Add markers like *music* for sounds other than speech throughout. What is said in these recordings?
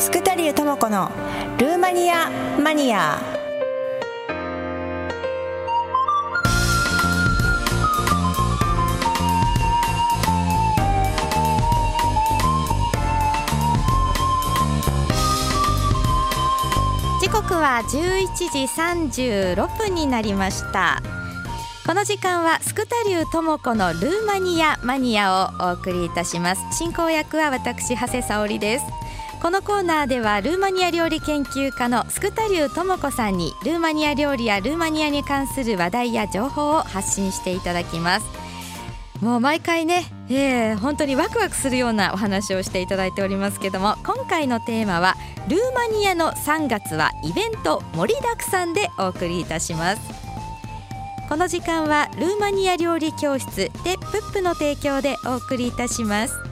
スクタリュー智子のルーマニアマニア。時刻は11時36分になりました。この時間はスクタリュー智子のルーマニアマニアをお送りいたします。進行役は私長谷沙織です。このコーナーではルーマニア料理研究家のスクタリュー智子さんにルーマニア料理やルーマニアに関する話題や情報を発信していただきます。もう毎回ね、えー、本当にワクワクするようなお話をしていただいておりますけども今回のテーマはルーマニアの3月はイベント盛りだくさんでお送りいたします。この時間はルーマニア料理教室でプップの提供でお送りいたします。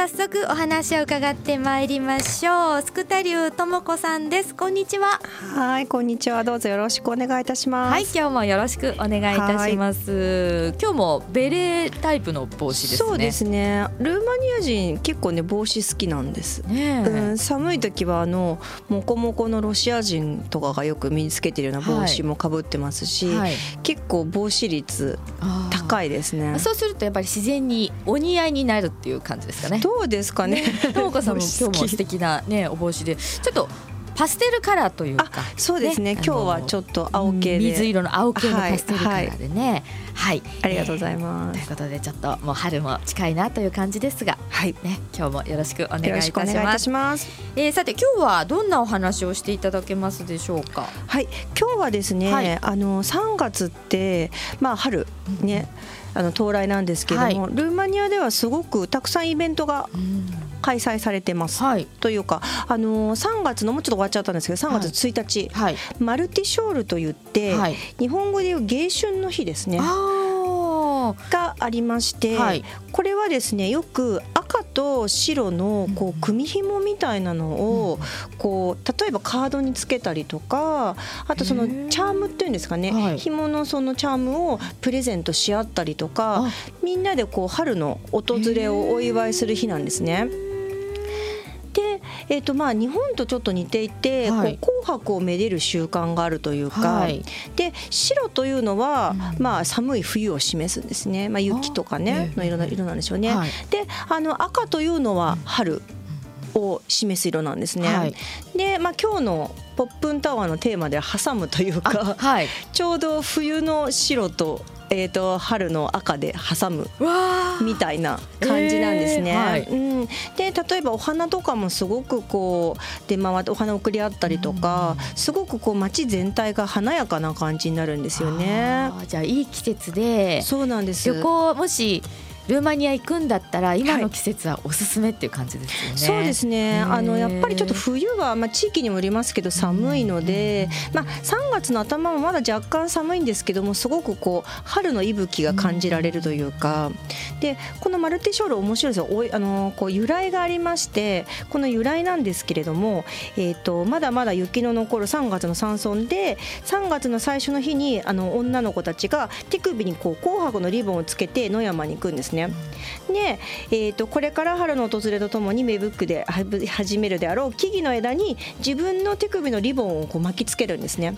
早速お話を伺ってまいりましょう。スクタリューともこさんです。こんにちは。はいこんにちは。どうぞよろしくお願いいたします。はい今日もよろしくお願いいたします。今日もベレータイプの帽子ですね。そうですね。ルーマニア人結構ね帽子好きなんです。ねうん、寒い時はあのモコモコのロシア人とかがよく身につけてるような帽子もかぶってますし、はい、結構帽子率高いですね。そうするとやっぱり自然にお似合いになるっていう感じですかね。どうですかね。ともこさんも *laughs* 今日も素敵なねお帽子で。ちょっとパステルカラーというか。そうですね。ね今日はちょっと青系で。水色の青系のはいパステルカラーでね。はい、ありがとうごいざいまというす、ことでちょっともう春も近いなという感じですが、はい。ね今日もよろしくお願いいたします。します。えーさて今日はどんなお話をしていただけますでしょうか？はい。今日はですね、はい。あの3月ってまあ春ね、あの到来なんですけども、ルーマニアではすごくたくさんイベントが開催されてます。はい。というか、あの3月のもうちょっと終わっちゃったんですけど3月1日、はい。マルティショールと言って、はい。日本語でいう芸春の日ですね。あがありまして、はい。これはですねよく赤と白のこう組紐みたいなのをこう例えばカードにつけたりとかあとそのチャームっていうんですかね、はい。紐のそのチャームをプレゼントし合ったりとかあ。みんなでこう春の訪れをお祝いする日なんですね。で、えーとまあ、日本とちょっと似ていて、はい。こう紅白をめでる習慣があるというか、はい。で白というのは、うん。まあ、寒い冬を示すんですね、まあ、雪とかあねええ。の色の色なんでしょうね。はい。であの赤というのは春を示す色なんですね。はい。で、まあ、今日のポップンタワーのテーマで挟むというあかはい。ちょうど冬の白と,、えー、と春の赤で挟むみたいな感じなんですね。えーはい。うん、で例えばお花とかもすごくこう出回ってお花送り合ったりとか、すごくこう街全体が華やかな感じになるんですよね。じゃあいい季節でそうなんです。旅行もしルーマニア行くんだったら今の季節はおすすめっていう感じですよね。そうですね。あのやっぱりちょっと冬は、まあ、地域にもよりますけど寒いので、まあ、3月の頭もまだ若干寒いんですけどもすごくこう春の息吹が感じられるというか、でこのマルティショール面白いですよ。おいあのこう由来がありましてこの由来なんですけれども、えー、とまだまだ雪の残る3月の山村で3月の最初の日にあの女の子たちが手首にこう紅白のリボンをつけて野山に行くんですね。で、えー、とこれから春の訪れとともに芽吹くではぶ始めるであろう木々の枝に自分の手首のリボンをこう巻きつけるんですね。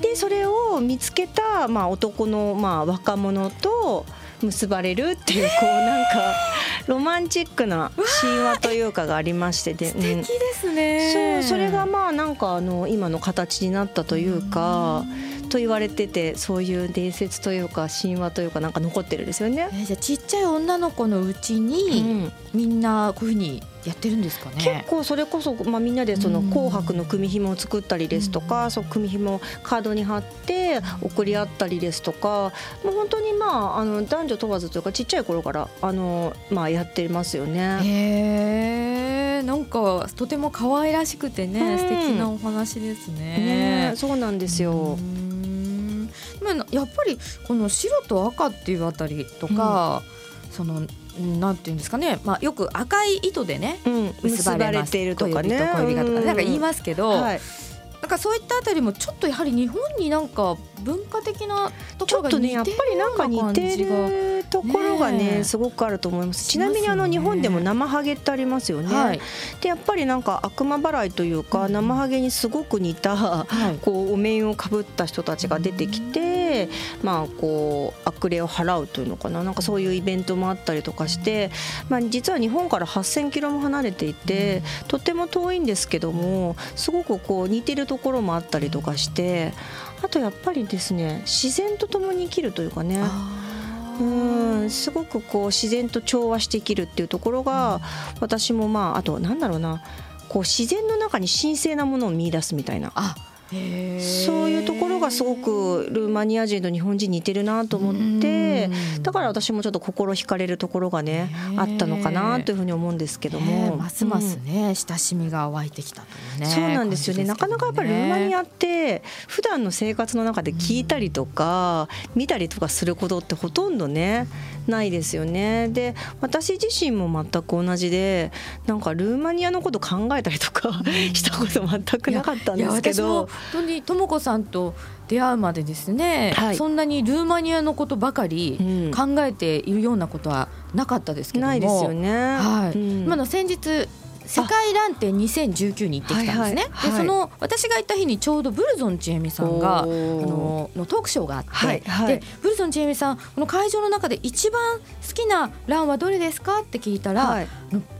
でそれを見つけた、まあ、男の、まあ、若者と結ばれるっていうこうなんか *laughs* ロマンチックな神話というかがありましてで、素敵ですね。そうそれがまあなんかあの今の形になったというかと言われててそういう伝説というか神話というかなんか残ってるんですよね。えーじゃあちっちゃい女の子のうちに、うんみんなこういうふうにやってるんですか結ね。構それこそ、まあ、みんなでそのうん紅白の組紐を作ったりですとか、うんそう組紐をカードに貼って送り合ったりですとかもう本当にまああの男女問わずというかちっちゃい頃からあの、まあ、やってますよね。へえ、なんかとても可愛らしくてね、うん素敵なお話ですね。ねそうなんですようー。んまあやっぱりこの白と赤っていうあたりとか、そのうんなんていうんですかね、まあよく赤い糸でねうん、結ばれているとかね。小指と小指がとか、うん。なんか言いますけど、はい、なんかそういったあたりもちょっとやはり日本になんか文化的なところがちょっとねやっぱりなんか似てるところがねねすごくあると思います。ちなみにあの日本でも生ハゲってありますよね。はい。でやっぱりなんか悪魔払いというか、うん。生ハゲにすごく似たはい。こうお面をかぶった人たちが出てきて、まあこう悪霊を払うというのかな。なんかそういうイベントもあったりとかして、まあ、実は日本から8,000キロも離れていて、とても遠いんですけどもすごくこう似てるところもあったりとかしてあとやっぱりですね自然と共に生きるというかね。うんすごくこう自然と調和して生きるっていうところが私もまああとなんだろうな。こう自然の中に神聖なものを見出すみたいな。あそういうところがすごくルーマニア人と日本人似てるなと思ってうん。だから私もちょっと心惹かれるところがねあったのかなというふうに思うんですけどねもますますうん。ね、親しみが湧いてきたというねそうなんですよね。なかなかやっぱりルーマニアアって普段の生活の中で聞いたりとか見たりとかすることってほとんどねないですよね。で私自身も全く同じでなんかルーマニアのこと考えたりとか *laughs* したこと全くなかったんですけど。本当にとも子さんと出会うまでですね、はい。そんなにルーマニアのことばかりうん。考えているようなことはなかったですけども、ないですよね。はい。うん。今の先日世界ラン展2019に行ってきたんですね。はいはい。はい。でその私が行った日にちょうどブルゾンちえみさんがあののトークショーがあって、はいはい。でブルゾンちえみさんこの会場の中で一番好きなランはどれですか？って聞いたら、はい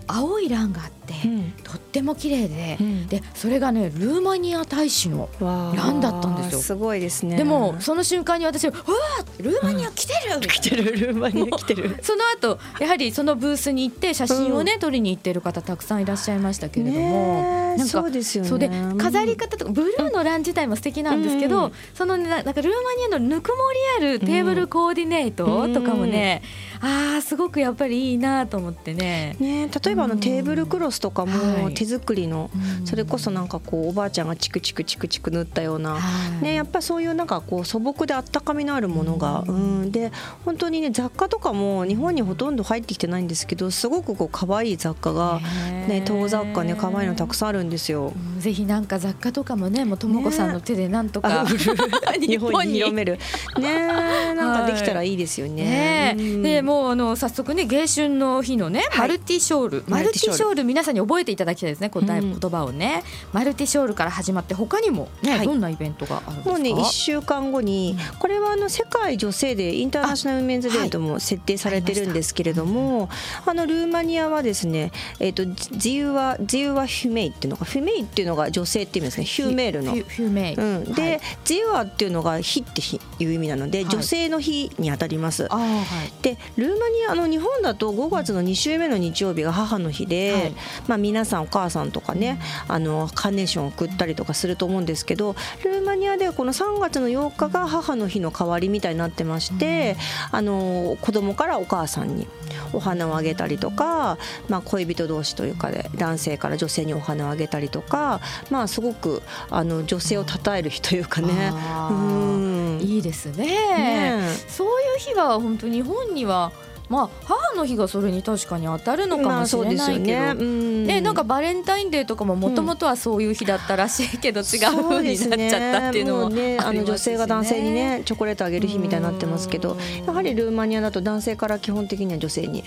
青いランがあって、うんとっても綺麗で、うんでそれがねルーマニア大使のランだったんですよすごいですね。でもその瞬間に私は「うわールーマニア来てる!」みたいな来てるルーマニア来てる。その後やはりそのブースに行って写真をね、撮りに行ってる方たくさんいらっしゃいましたけれども、ねえなんかそうですよね。そうで飾り方とかブルーのラン自体も素敵なんですけど、うんそのねななんかルーマニアのぬくもりあるテーブルコーディネートとかもね、あーすごくやっぱりいいなと思ってね。ね例えばあうんのテーブルクロスとかはい。も手作りのうん。それこそなんかこうおばあちゃんがチクチクチクチク塗ったような。はい。ね、やっぱりそういうなんかこう素朴であったかみのあるものが、うん、で本当にね雑貨とかも日本にほとんど入ってきてないんですけどすごくこう可愛い雑貨が、ね、遠雑貨ね可愛いのたくさんあるんですよ。うんぜひなんか雑貨とかもねもうともこさんの手でなんとか、*laughs* 日日本に広める。ね *laughs* なんかできたらい。いですよね。ねでもうあの早速ね迎春の日のね、はい。マルティショール。ママルティショール皆さんに覚えていただきたいですねこのうん。言葉をね、マルティショールから始まって他にもね、はい。どんなイベントがあるんですか？もうね1週間後にこれはあの世界女性デーインターナショナルメンズデーとも設定されてるんですけれどもあのルーマニアはですねえっと自由は自由はフィメイっていうのがフィメイっていうのが女性っていう意味ですね。ヒューメールの。フ。ューメイ、うん、で、はい。自由はっていうのが日っていう意味なので、はい。女性の日にあたります。あーはい。でルーマニアあの日本だと5月の2週目の日曜日が母の日で、はい。まあ、皆さんお母さんとかね、あのカーネーションを送ったりとかすると思うんですけどルーマニアではこの3月の8日が母の日の代わりみたいになってまして、あの子供からお母さんにお花をあげたりとか、まあ、恋人同士というかで男性から女性にお花をあげたりとか、まあ、すごくあの女性を称える日というかね。あうーん。いいですね。ねそういう日が本当日本にはまあ母の日がそれに確かに当たるのかもしれないけど、ね、なんかバレンタインデーとかももともとはそういう日だったらしいけど違う風になっちゃったっていうのもそうですね、ねあの女性が男性にねチョコレートあげる日みたいになってますけどうん。やはりルーマニアだと男性から基本的には女性に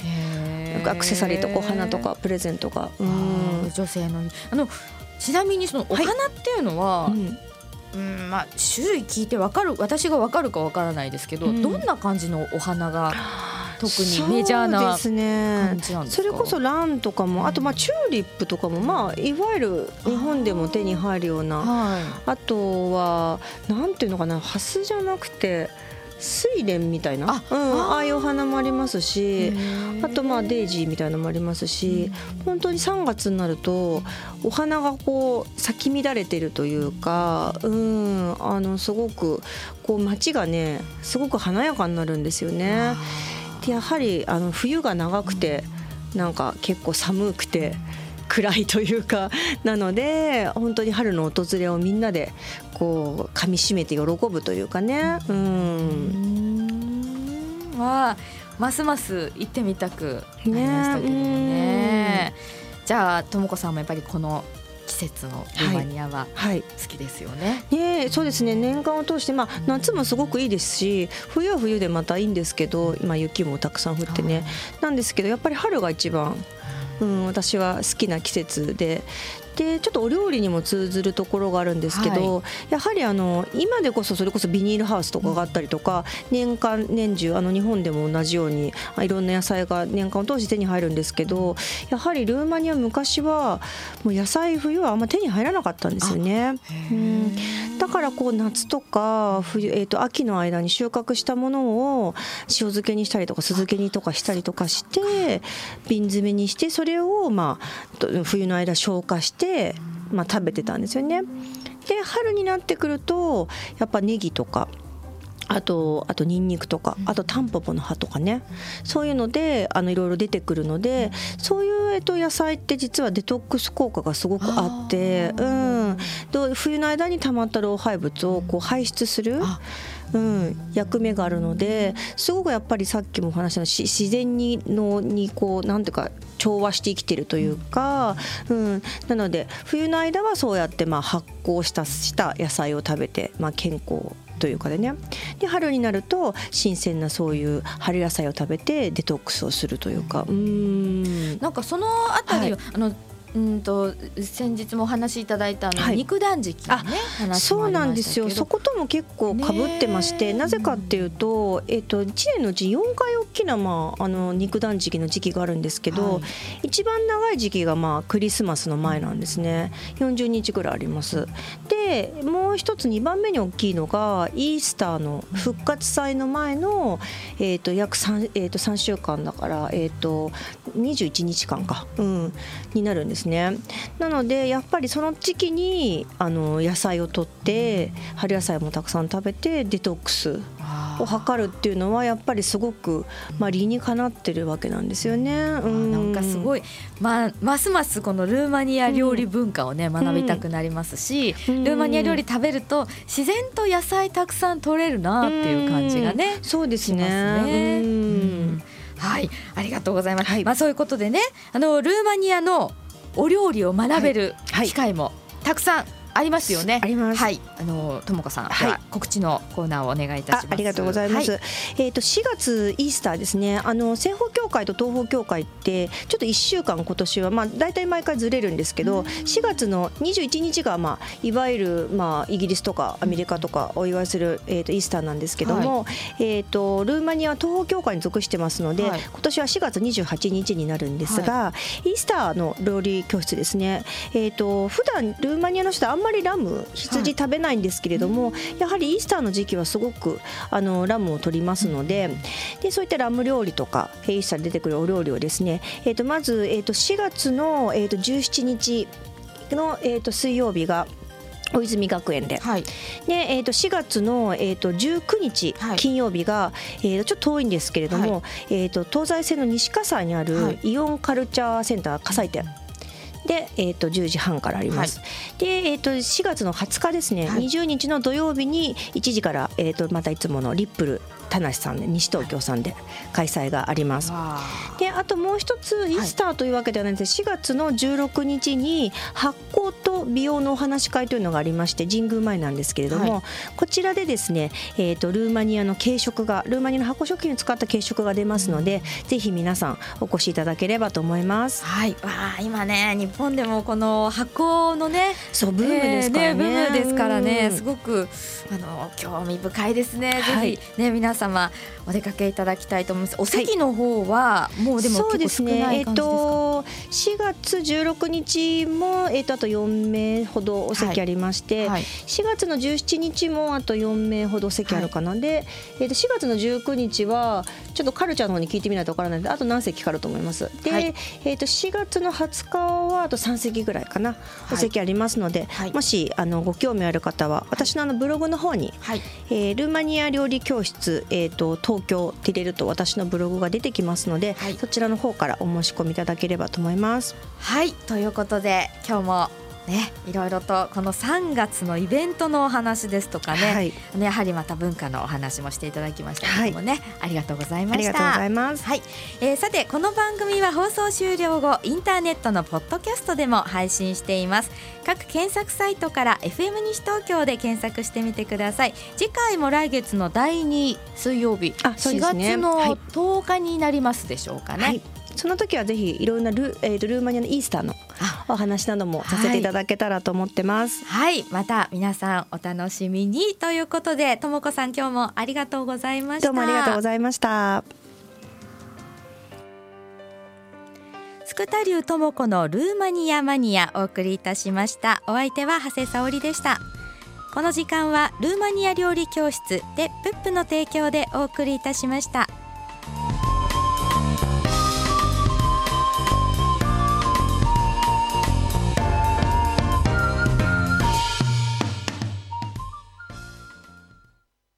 アクセサリーとかお花とかプレゼントが、女性の。あのちなみにそのお花っていうのは、うん。うんまあ種類聞いてわかる私がわかるかわからないですけど、うん。どんな感じのお花が特にメジャーな感じなんですか？それこそランとかもあとまあチューリップとかもまあいわゆる日本でも手に入るようなはあとはなんていうのかなハスじゃなくて睡蓮みたいな？あうん、あー。ああいうお花もありますいしあとまあデイジーみたいなのもありますし本当に3月になるとお花がこう咲き乱れてるというかうんあのすごくこう街がねすごく華やかになるんですよね。でやはりあの冬が長くてなんか結構寒くて暗いというかなので本当に春の訪れをみんなでこう噛みしめて喜ぶというかね。ううん。んはますます行ってみたくなりましたけどもね。ねじゃあともこさんもやっぱりこの季節のルーマニアははい。好きですよね。ねそうですね。年間を通して、まあ、夏もすごくいいですし冬は冬でまたいいんですけど今雪もたくさん降ってね。なんですけどやっぱり春が一番、うん、私は好きな季節で。でちょっとお料理にも通ずるところがあるんですけど、やはりあの今でこそそれこそビニールハウスとかがあったりとか、年間年中あの日本でも同じようにあいろんな野菜が年間を通して手に入るんですけどやはりルーマニア昔はもう野菜冬はあんま手に入らなかったんですよね。うん。だからこう夏とか冬、えー、と秋の間に収穫したものを塩漬けにしたりとか酢漬けにとかしたりとかして瓶詰めにしてそれをまあと冬の間消化して、まあ、食べてたんですよね。で春になってくるとやっぱネギとかあとあとニンニクとかあとタンポポの葉とかねそういうのであのいろいろ出てくるのでそういう、えっと、野菜って実はデトックス効果がすごくあってあうん、で冬の間に溜まった老廃物をこう排出する。あうん、役目があるのですごくやっぱりさっきもお話したし自然にのにこうなんていうか調和して生きてるというか、うん、なので冬の間はそうやってまあ発酵したした野菜を食べて、まあ、健康というかでね。で春になると新鮮なそういう春野菜を食べてデトックスをするというか。うん。なんかそのあたりは、はあのうんと先日もお話しいただいたあの、はい。肉断食のねそうなんですよ。そことも結構かぶってまして、なぜかっていうと、え。っと1年のうち4回大きな、まあ、あの肉断食の時期があるんですけど、はい。一番長い時期がまあクリスマスの前なんですね。40日ぐらいあります。でもう一つ2番目に大きいのがイースターの復活祭の前の、えー、と約 3,、えー、と3週間だから、えー、と21日間か、うん、になるんですね。なのでやっぱりその時期にあの野菜をとって春野菜もたくさん食べてデトックスあを図るっていうのはやっぱりすごく、まあ、理にかなってるわけなんですよね。うん。なんかすごい、まあ、ますますこのルーマニア料理文化をね、学びたくなりますし、うん。ルーマニア料理食べると自然と野菜たくさん取れるなっていう感じがね、そうですね。はい、ありがとうございます。はい。まあそういうことでね、あのルーマニアのお料理を学べるはい。機会もたくさんありますよね。ありますはい、あのともこさん、はい告知のコーナーをお願いいたします。あありがとうございます。はえっ、と4月イースターですね。あの西方教会と東方教会ってちょっと1週間今年はまあ大体毎回ずれるんですけど、4月の21日がまあいわゆるまあイギリスとかアメリカとかお祝いするえっ、とイースターなんですけども、えっ、とルーマニアは東方教会に属してますので、はい今年は4月28日になるんですが、イースターの料理教室ですね。えっ、と普段ルーマニアの人はあんまりラム羊食べないんですけれども、やはりイースターの時期はすごくあのラムを取りますのででそういったラム料理とかイースターで出てくるお料理をですね、えー、とまず、えー、と4月の、えー、と17日の、えー、と水曜日が大泉学園で。はい、で、えー、と4月の、えー、と19日、はい。金曜日が、えー、とちょっと遠いんですけれども、えー、と東西線の西葛西にあはい。るイオンカルチャーセンター葛西店で、えー、と10時半からあります。で、えー、と4月の20日ですね、はい。20日の土曜日に1時から、えー、とまたいつものリップル田無さんで西東京さんで開催があります。わであともう一つイースターというわけではないんです、4月の16日に発酵と美容のお話し会というのがありまして神宮前なんですけれども、はこちらでですね、えー、とルーマニアの軽食がルーマニアの発酵食品を使った軽食が出ますので、ぜひ皆さんお越しいただければと思います。はい、わあ今ね日本でもこの発酵のねそうブームですからね。えーブームですからね、うんすごくあの興味深いですね。はいぜひね皆様お出かけいただきたいと思います。お席の方はもうでもそうで結構少すね。えっ、ない感じですか？と4月16日もえっ、とあと4名ほどお席ありまして、はい、4月の17日もあと4名ほど席あるかな、で、えー、と4月の19日はちょっとカルチャーの方に聞いてみないとわからないのであと何席かあると思います。で、はい。えー、と4月の20日はあと3席ぐらいかな、い。お席ありますので、はい。もしあのご興味ある方は私のあのブログの方に、はい、えールーマニア料理教室、えー、と東京って入れると私のブログが出てきますので、はい。そちらの方からお申し込みいただければと思います。はい、ということで今日もね、いろいろとこの3月のイベントのお話ですとかね、はい、やはりまた文化のお話もしていただきましたけどもね、はい、ありがとうございました。ありがとうございます、はい。えー、さてこの番組は放送終了後インターネットのポッドキャストでも配信しています。各検索サイトから FM 西東京で検索してみてください。次回も来月の第2水曜日あ、ね、4月の10日になりますでしょうかね、はいその時はぜひいろんなル,、えー、とルーマニアのイースターのお話などもさせていただけたらと思ってます。はい、はい、また皆さんお楽しみにということでともこさん今日もありがとうございました。どうもありがとうございました。スクタリューともこのルーマニアマニアお送りいたしました。お相手は長谷沙織でした。この時間はルーマニア料理教室でプップの提供でお送りいたしました